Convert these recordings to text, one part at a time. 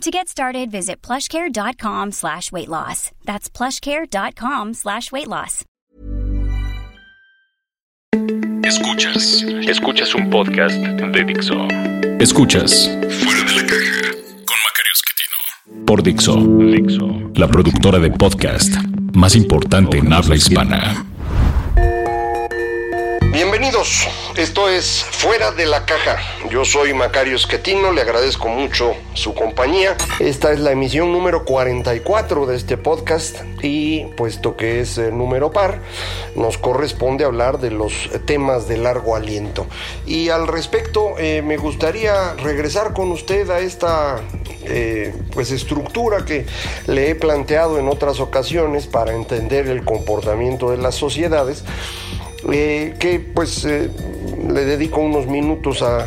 To get started, visit plushcare.com slash weight loss. That's plushcare.com slash weight loss. Escuchas, escuchas un podcast de Dixo. Escuchas Fuera de la caja con Macario Esquetino. por Dixo, Dixo. la productora de podcast más importante en habla hispana. Bienvenidos, esto es Fuera de la Caja. Yo soy Macario Esquetino, le agradezco mucho su compañía. Esta es la emisión número 44 de este podcast y puesto que es eh, número par, nos corresponde hablar de los temas de largo aliento. Y al respecto, eh, me gustaría regresar con usted a esta eh, pues estructura que le he planteado en otras ocasiones para entender el comportamiento de las sociedades eh, que pues eh, le dedico unos minutos a,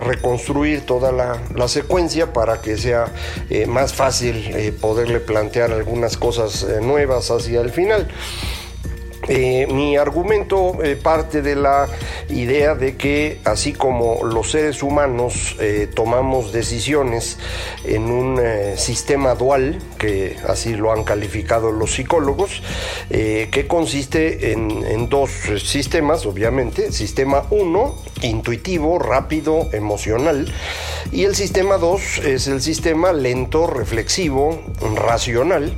reconstruir toda la, secuencia para que sea eh, más fácil eh, poderle plantear algunas cosas nuevas hacia el final. Eh, mi argumento eh, parte de la idea de que así como los seres humanos eh, tomamos decisiones en un eh, sistema dual, que así lo han calificado los psicólogos, eh, que consiste en, en, dos sistemas, obviamente, sistema 1, intuitivo, rápido, emocional, y el sistema 2 es el sistema lento, reflexivo, racional.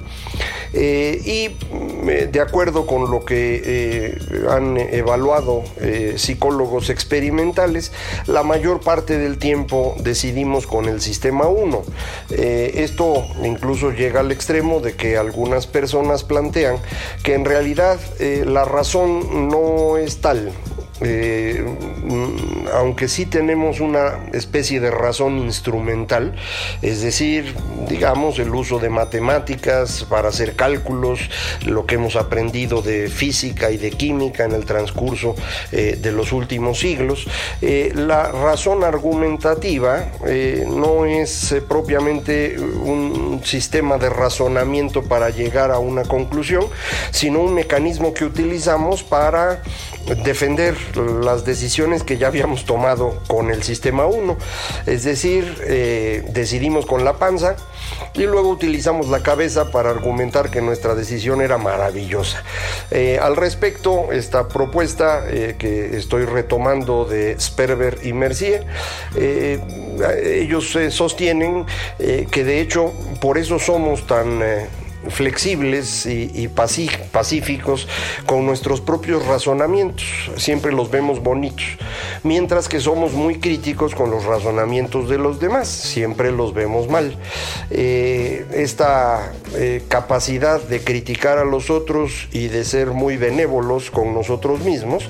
Eh, y de acuerdo con lo que eh, han evaluado eh, psicólogos experimentales, la mayor parte del tiempo decidimos con el sistema 1. esto incluso llega al extremo de que algunas personas plantean que en realidad la razón no es tal, eh, aunque sí tenemos una especie de razón instrumental, es decir, digamos, el uso de matemáticas para hacer cálculos, lo que hemos aprendido de física y de química en el transcurso eh, de los últimos siglos, eh, la razón argumentativa no es propiamente un sistema de razonamiento para llegar a una conclusión, sino un mecanismo que utilizamos para defender las decisiones que ya habíamos tomado con el sistema 1. Es decir, eh, decidimos con la panza y luego utilizamos la cabeza para argumentar que nuestra decisión era maravillosa. Eh, al respecto, esta propuesta eh, que estoy retomando de Sperber y Mercier, ellos sostienen que de hecho por eso somos tan flexibles y, y, pacíficos con nuestros propios razonamientos. Siempre los vemos bonitos. Mientras que somos muy críticos con los razonamientos de los demás. Siempre los vemos mal. Eh, esta eh, capacidad de criticar a los otros y de ser muy benévolos con nosotros mismos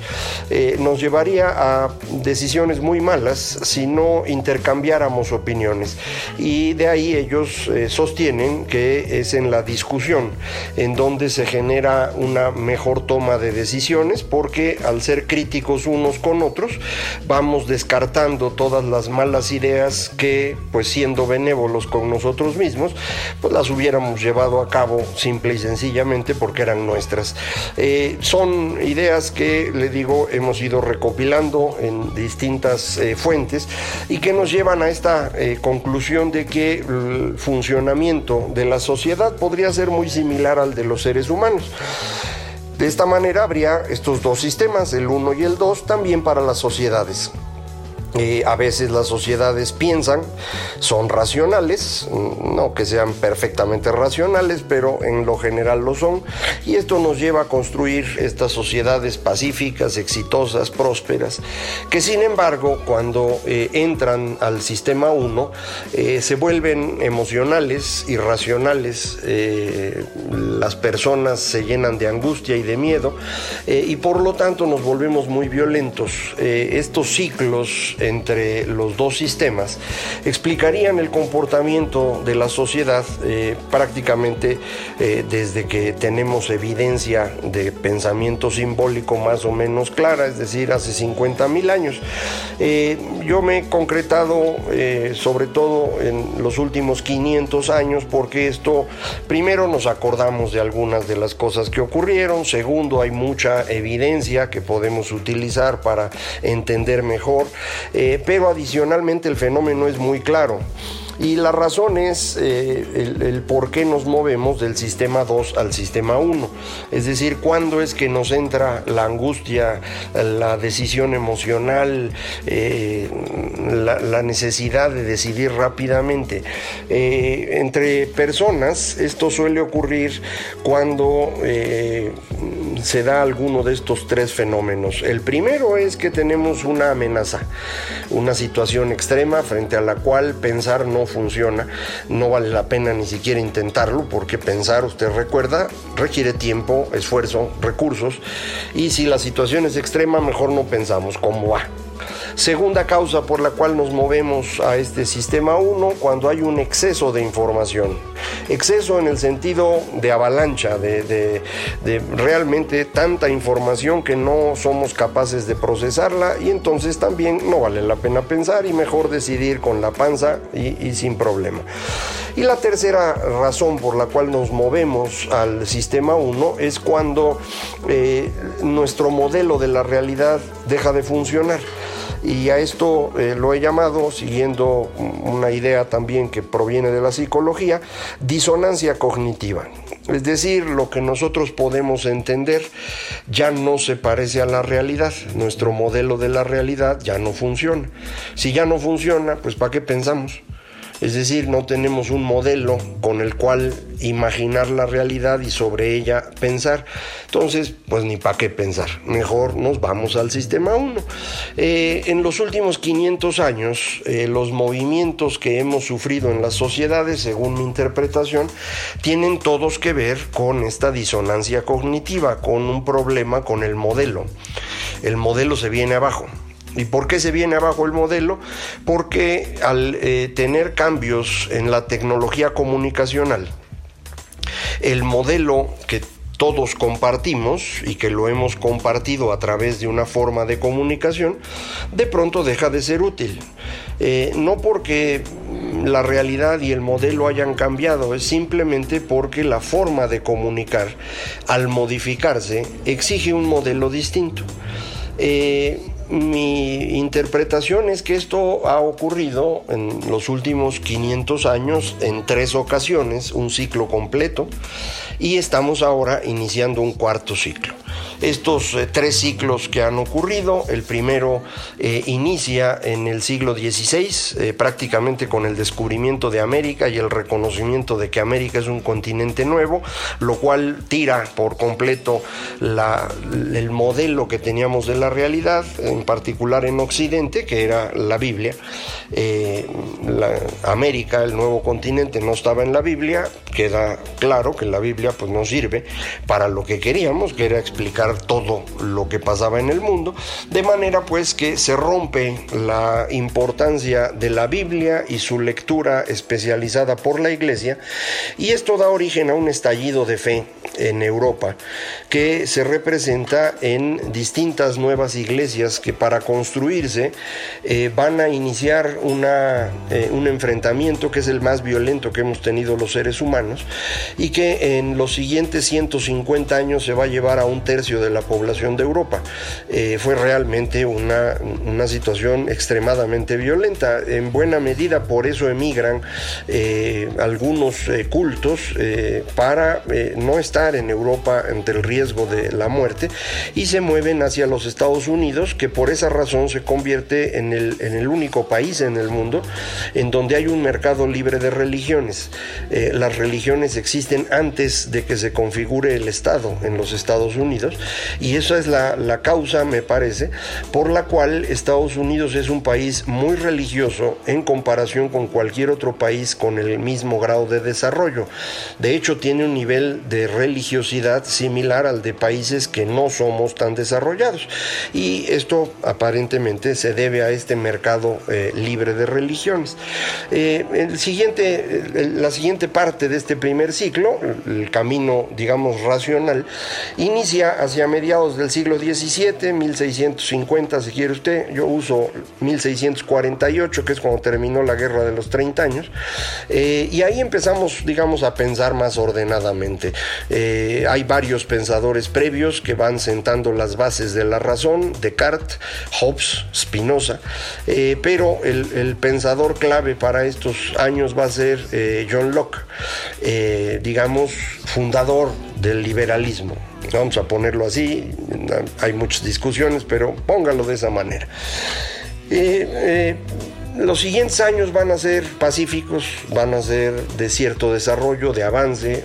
eh, nos llevaría a decisiones muy malas si no intercambiáramos opiniones. Y de ahí ellos sostienen que es en la discusión discusión en donde se genera una mejor toma de decisiones porque al ser críticos unos con otros vamos descartando todas las malas ideas que pues siendo benévolos con nosotros mismos pues las hubiéramos llevado a cabo simple y sencillamente porque eran nuestras. Eh, son ideas que le digo hemos ido recopilando en distintas eh, fuentes y que nos llevan a esta eh, conclusión de que el funcionamiento de la sociedad podría ser muy similar al de los seres humanos. De esta manera habría estos dos sistemas, el 1 y el 2, también para las sociedades. A veces las sociedades piensan, son racionales, no que sean perfectamente racionales, pero en lo general lo son, y esto nos lleva a construir estas sociedades pacíficas, exitosas, prósperas, que sin embargo cuando eh, entran al sistema 1 eh, se vuelven emocionales, irracionales, eh, las personas se llenan de angustia y de miedo, y por lo tanto nos volvemos muy violentos. estos ciclos entre los dos sistemas explicarían el comportamiento de la sociedad eh, prácticamente eh, desde que tenemos evidencia de pensamiento simbólico más o menos clara, es decir, hace 50 mil años. Eh, yo me he concretado sobre todo en los últimos 500 años porque esto, primero nos acordamos de algunas de las cosas que ocurrieron, segundo hay mucha evidencia que podemos utilizar para entender mejor, pero adicionalmente el fenómeno es muy claro. Y la razón es eh, el, por qué nos movemos del sistema 2 al sistema 1. Es decir, cuándo es que nos entra la angustia, la decisión emocional, eh, la, necesidad de decidir rápidamente. Eh, entre personas esto suele ocurrir cuando se da alguno de estos tres fenómenos. El primero es que tenemos una amenaza, una situación extrema frente a la cual pensar no funciona, no vale la pena ni siquiera intentarlo, porque pensar, usted recuerda, requiere tiempo, esfuerzo, recursos, y si la situación es extrema, mejor no pensamos cómo va. Segunda causa por la cual nos movemos a este sistema 1 cuando hay un exceso de información. Exceso en el sentido de avalancha, de, realmente tanta información que no somos capaces de procesarla y entonces también no vale la pena pensar y mejor decidir con la panza y, sin problema. Y la tercera razón por la cual nos movemos al sistema 1 es cuando eh, nuestro modelo de la realidad deja de funcionar. Y a esto eh, lo he llamado, siguiendo una idea también que proviene de la psicología, disonancia cognitiva. Es decir, lo que nosotros podemos entender ya no se parece a la realidad. Nuestro modelo de la realidad ya no funciona. Si ya no funciona, pues ¿para qué pensamos? Es decir, no tenemos un modelo con el cual imaginar la realidad y sobre ella pensar. Entonces, pues ni para qué pensar. Mejor nos vamos al sistema 1. Eh, en los últimos 500 años, eh, los movimientos que hemos sufrido en las sociedades, según mi interpretación, tienen todos que ver con esta disonancia cognitiva, con un problema con el modelo. El modelo se viene abajo. ¿Y por qué se viene abajo el modelo? Porque al eh, tener cambios en la tecnología comunicacional, el modelo que todos compartimos y que lo hemos compartido a través de una forma de comunicación, de pronto deja de ser útil. Eh, no porque la realidad y el modelo hayan cambiado, es simplemente porque la forma de comunicar, al modificarse, exige un modelo distinto. Eh, mi interpretación es que esto ha ocurrido en los últimos 500 años en tres ocasiones, un ciclo completo, y estamos ahora iniciando un cuarto ciclo estos eh, tres ciclos que han ocurrido. El primero eh, inicia en el siglo XVI, eh, prácticamente con el descubrimiento de América y el reconocimiento de que América es un continente nuevo, lo cual tira por completo el modelo que teníamos de la realidad, en particular en Occidente, que era la Biblia. América, el nuevo continente, no estaba en la Biblia, queda claro que la Biblia pues, no sirve para lo que queríamos, que era explicar todo lo que pasaba en el mundo, de manera pues que se rompe la importancia de la Biblia y su lectura especializada por la Iglesia, y esto da origen a un estallido de fe en Europa que se representa en distintas nuevas iglesias que para construirse eh, van a iniciar una, eh, un enfrentamiento que es el más violento que hemos tenido los seres humanos y que en los siguientes 150 años se va a llevar a un tercio de la población de Europa. Eh, fue realmente una, una, situación extremadamente violenta. En buena medida por eso emigran eh, algunos eh, cultos para no estar en Europa ante el riesgo de la muerte y se mueven hacia los Estados Unidos, que por esa razón se convierte en el, en el único país en el mundo en donde hay un mercado libre de religiones. las religiones existen antes de que se configure el Estado en los Estados Unidos Y esa es la, la causa, me parece, por la cual Estados Unidos es un país muy religioso en comparación con cualquier otro país con el mismo grado de desarrollo. De hecho, tiene un nivel de religiosidad similar al de países que no somos tan desarrollados. Y esto aparentemente se debe a este mercado eh, libre de religiones. Eh, el siguiente, la siguiente parte de este primer ciclo, el camino, digamos, racional, inicia hacia mediados del siglo XVII, 1650, si quiere usted. Yo uso 1648, que es cuando terminó la guerra de los 30 años. Eh, y ahí empezamos, digamos, a pensar más ordenadamente. hay varios pensadores previos que van sentando las bases de la razón, Descartes, Hobbes, Spinoza, pero el, pensador clave para estos años va a ser eh, John Locke, eh, digamos, fundador del liberalismo. Vamos a ponerlo así, hay muchas discusiones, pero póngalo de esa manera. Eh, los siguientes años van a ser pacíficos, van a ser de cierto desarrollo, de avance,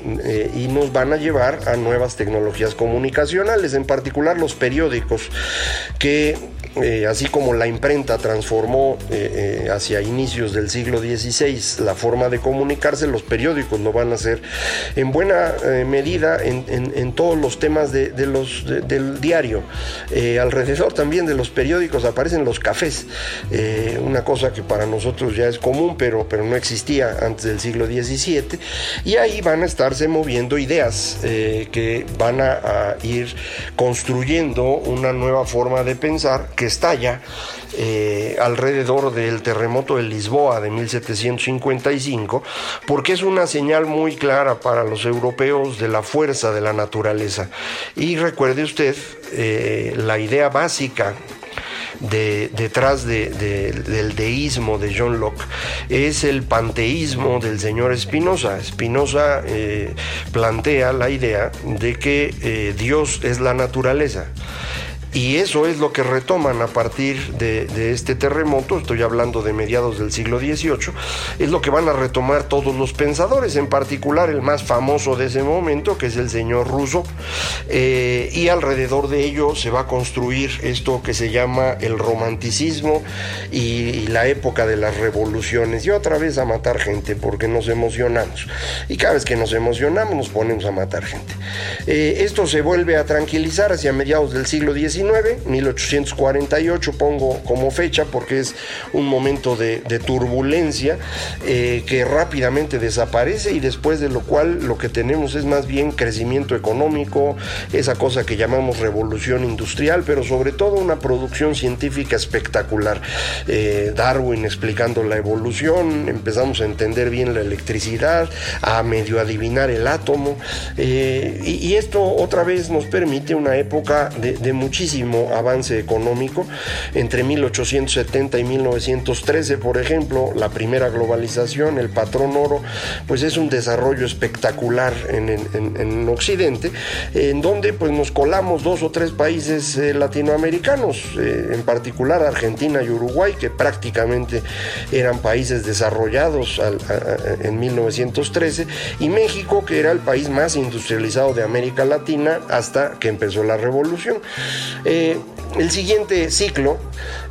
y nos van a llevar a nuevas tecnologías comunicacionales, en particular los periódicos, que eh, así como la imprenta transformó eh, eh, hacia inicios del siglo XVI la forma de comunicarse, los periódicos lo van a hacer en buena medida en, todos los temas de, los, del diario. alrededor también de los periódicos aparecen los cafés, una cosa que para nosotros ya es común, pero, pero no existía antes del siglo XVII, y ahí van a estarse moviendo ideas que van a, ir construyendo una nueva forma de pensar estalla eh, alrededor del terremoto de Lisboa de 1755, porque es una señal muy clara para los europeos de la fuerza de la naturaleza. Y recuerde usted eh, la idea básica detrás del deísmo de John Locke es el panteísmo del señor Spinoza. Spinoza eh, plantea la idea de que Dios es la naturaleza y eso es lo que retoman a partir de, este terremoto, estoy hablando de mediados del siglo XVIII, es lo que van a retomar todos los pensadores, en particular el más famoso de ese momento, que es el señor Russo, eh, y alrededor de ello se va a construir esto que se llama el romanticismo y, la época de las revoluciones, y otra vez a matar gente, porque nos emocionamos, y cada vez que nos emocionamos nos ponemos a matar gente. Eh, esto se vuelve a tranquilizar hacia mediados del siglo XIX, 1848 pongo como fecha porque es un momento de, turbulencia eh, que rápidamente desaparece y después de lo cual lo que tenemos es más bien crecimiento económico, esa cosa que llamamos revolución industrial, pero sobre todo una producción científica espectacular. Eh, Darwin explicando la evolución, empezamos a entender bien la electricidad, a medio adivinar el átomo, eh, y, esto otra vez nos permite una época de, de avance económico. Entre 1870 y 1913, por ejemplo, la primera globalización, el patrón oro, pues es un desarrollo espectacular en, en, Occidente, en donde pues nos colamos dos o tres países eh, latinoamericanos, eh, en particular Argentina y Uruguay, que prácticamente eran países desarrollados en 1913, y México, que era el país más industrializado de América Latina hasta que empezó la revolución. Eh, el siguiente ciclo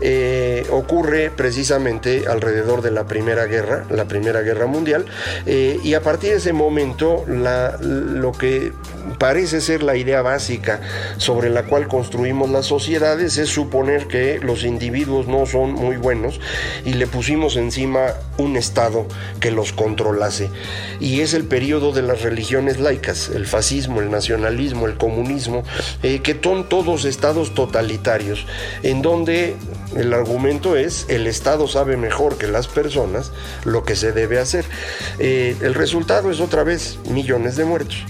eh, ocurre precisamente alrededor de la Primera Guerra, la Primera Guerra Mundial, eh, y a partir de ese momento lo que parece ser la idea básica sobre la cual construimos las sociedades es suponer que los individuos no son muy buenos y le pusimos encima un Estado que los controlase. Y es el periodo de las religiones laicas, el fascismo, el nacionalismo, el comunismo, que son todos estados totalitarios en donde el argumento es el Estado sabe mejor que las personas lo que se debe hacer. Eh, el resultado es otra vez millones de muertos.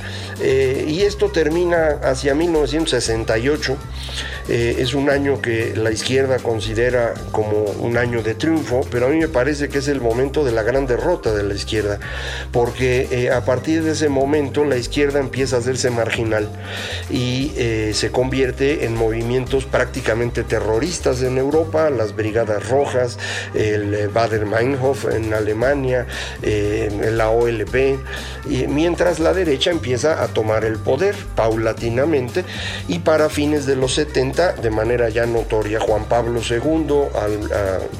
Eh, y esto termina hacia 1968. Eh, es un año que la izquierda considera como un año de triunfo, pero a mí me parece que es el momento de la gran derrota de la izquierda, porque a partir de ese momento la izquierda empieza a hacerse marginal y se convierte en movimientos prácticamente terroristas en Europa, las Brigadas Rojas, el Bader-Meinhof en Alemania, la OLP, y mientras la derecha empieza a tomar el poder paulatinamente y para fines de los 70, de manera ya notoria, Juan Pablo II al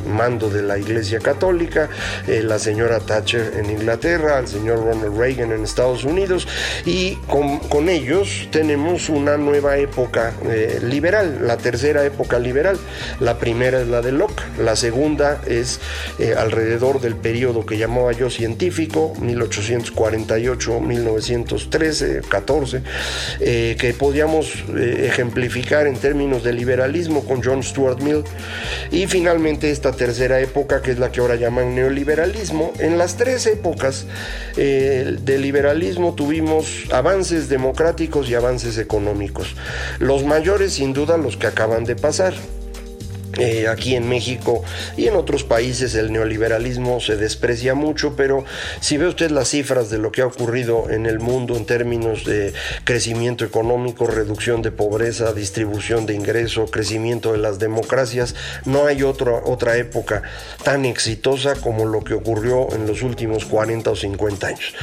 mando de la Iglesia Católica, eh, la señora Thatcher en Inglaterra, el señor Ronald Reagan en Estados Unidos y con, ellos tenemos una nueva época eh, liberal, la tercera época liberal. La primera es la de Locke, la segunda es eh, alrededor del periodo que llamaba yo científico, 1848-1913, 14, que podíamos ejemplificar en términos de liberalismo con John Stuart Mill. Y finalmente esta tercera época, que es la que ahora llaman neoliberalismo. En las tres épocas eh, del liberalismo tuvimos avances democráticos y avances económicos. Los mayores, sin duda, los que acaban de pasar. Eh, aquí en México y en otros países el neoliberalismo se desprecia mucho, pero si ve usted las cifras de lo que ha ocurrido en el mundo en términos de crecimiento económico, reducción de pobreza, distribución de ingreso, crecimiento de las democracias, no hay otra, otra época tan exitosa como lo que ocurrió en los últimos 40 o 50 años.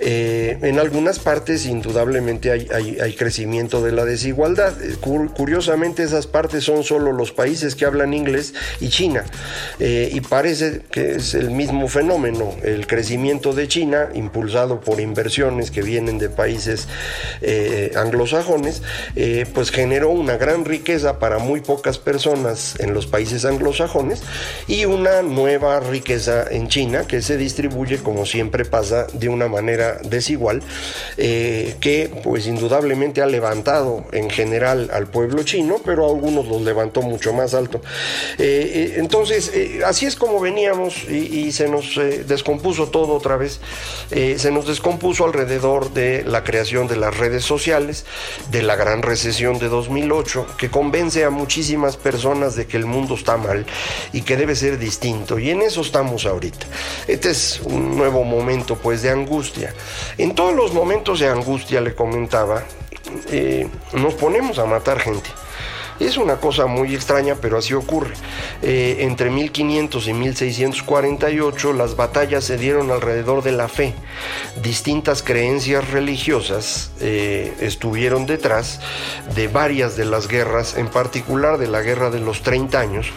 Eh, en algunas partes indudablemente hay, hay, crecimiento de la desigualdad. Eh, curiosamente esas partes son solo los países que hablan en inglés y China. Eh, y parece que es el mismo fenómeno, el crecimiento de China, impulsado por inversiones que vienen de países eh, anglosajones, eh, pues generó una gran riqueza para muy pocas personas en los países anglosajones y una nueva riqueza en China que se distribuye como siempre pasa de una manera desigual, que pues indudablemente ha levantado en general al pueblo chino, pero a algunos los levantó mucho más alto. Eh, eh, entonces, eh, así es como veníamos y, se nos descompuso todo otra vez. se nos descompuso alrededor de la creación de las redes sociales, de la gran recesión de 2008, que convence a muchísimas personas de que el mundo está mal y que debe ser distinto. Y en eso estamos ahorita. Este es un nuevo momento pues de angustia. En todos los momentos de angustia, le comentaba, nos ponemos a matar gente. Es una cosa muy extraña, pero así ocurre. Eh, entre 1500 y 1648 las batallas se dieron alrededor de la fe. Distintas creencias religiosas eh, estuvieron detrás de varias de las guerras, en particular de la guerra de los 30 años,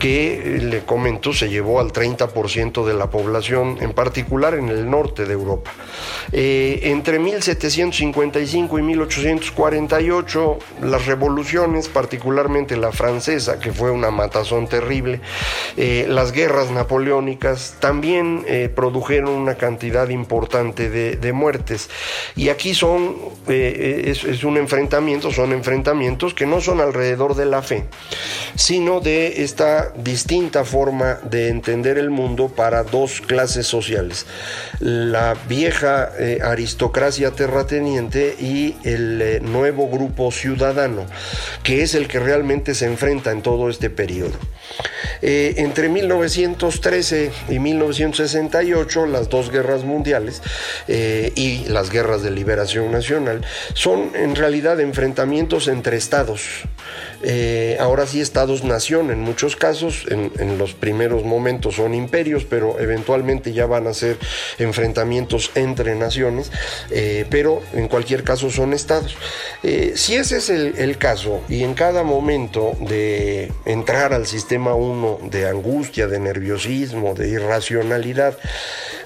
que eh, le comento se llevó al 30% de la población, en particular en el norte de Europa. entre 1755 y 1848 las revoluciones, particularmente particularmente la francesa, que fue una matazón terrible, eh, las guerras napoleónicas también eh, produjeron una cantidad importante de, muertes. Y aquí son, eh, es, es, un enfrentamiento, son enfrentamientos que no son alrededor de la fe, sino de esta distinta forma de entender el mundo para dos clases sociales. La vieja aristocracia terrateniente y el nuevo grupo ciudadano, que es el que realmente se enfrenta en todo este periodo. Eh, entre 1913 y 1968, las dos guerras mundiales eh, y las guerras de liberación nacional son en realidad enfrentamientos entre estados. Eh, ahora sí, estados-nación en muchos casos, en, los primeros momentos son imperios, pero eventualmente ya van a ser enfrentamientos entre naciones, pero en cualquier caso son estados. si ese es el, caso y en cada momento de entrar al sistema 1 de angustia, de nerviosismo, de irracionalidad,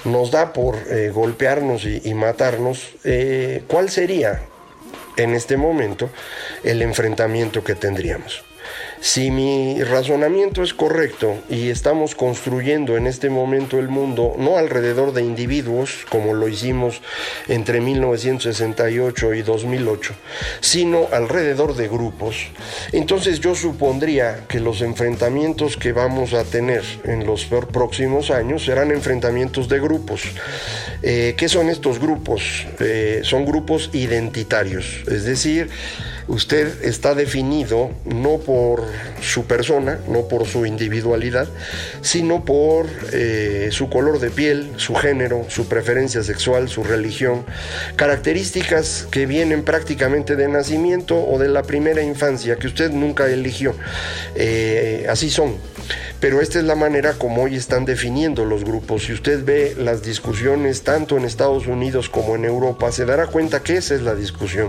nos da por eh, golpearnos y, matarnos, eh, ¿cuál sería en este momento el enfrentamiento que tendríamos? Si mi razonamiento es correcto y estamos construyendo en este momento el mundo no alrededor de individuos, como lo hicimos entre 1968 y 2008, sino alrededor de grupos, entonces yo supondría que los enfrentamientos que vamos a tener en los próximos años serán enfrentamientos de grupos. Eh, ¿Qué son estos grupos? Eh, son grupos identitarios, es decir, usted está definido no por su persona, no por su individualidad, sino por eh, su color de piel, su género, su preferencia sexual, su religión, características que vienen prácticamente de nacimiento o de la primera infancia que usted nunca eligió. Eh, así son. Pero esta es la manera como hoy están definiendo los grupos. Si usted ve las discusiones tanto en Estados Unidos como en Europa, se dará cuenta que esa es la discusión.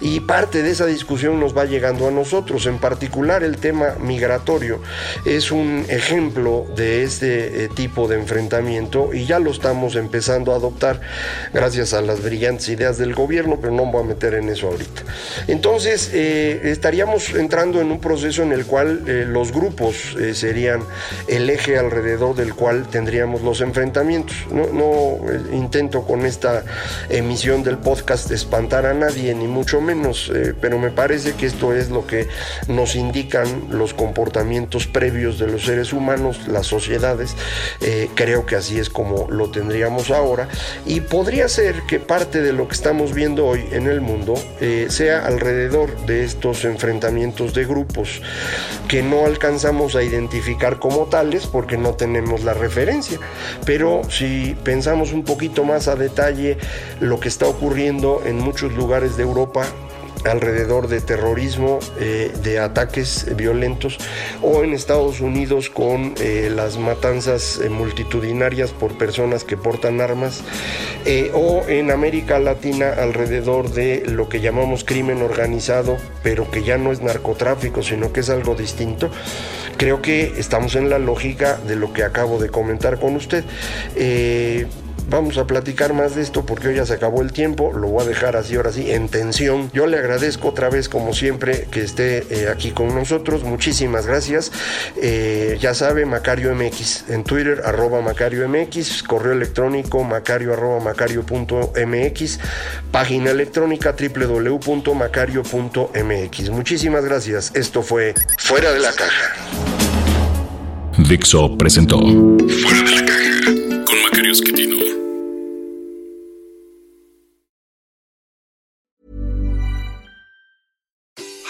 Y parte de esa discusión nos va llegando a nosotros. En particular el tema migratorio es un ejemplo de este eh, tipo de enfrentamiento y ya lo estamos empezando a adoptar gracias a las brillantes ideas del gobierno, pero no me voy a meter en eso ahorita. Entonces, eh, estaríamos entrando en un proceso en el cual eh, los grupos serían el eje alrededor del cual tendríamos los enfrentamientos. No, eh, intento con esta emisión del podcast espantar a nadie, ni mucho menos, eh, me parece que esto es lo que nos indican los comportamientos previos de los seres humanos, las sociedades. Eh, creo que así es como lo tendríamos ahora. Y podría ser que parte de lo que estamos viendo hoy en el mundo sea alrededor de estos enfrentamientos de grupos que no alcanzamos a identificar como tales porque no tenemos la referencia. Pero si pensamos un poquito más a detalle lo que está ocurriendo en muchos lugares de Europa, alrededor de terrorismo, eh, de ataques violentos, o en Estados Unidos con eh, las matanzas eh, multitudinarias por personas que portan armas, o en América Latina alrededor de lo que llamamos crimen organizado, pero que ya no es narcotráfico, sino que es algo distinto creo que estamos en la lógica de lo que acabo de comentar con usted. Vamos a platicar más de esto porque hoy ya se acabó el tiempo, lo voy a dejar así ahora sí en tensión. Yo le agradezco otra vez como siempre que esté eh, aquí con nosotros, muchísimas gracias. Eh, ya sabe, Macario MX, en Twitter arroba Macario MX, correo electrónico macario arroba página electrónica www.macario.mx. Muchísimas gracias, esto fue Fuera de la Caja. Dixo presentó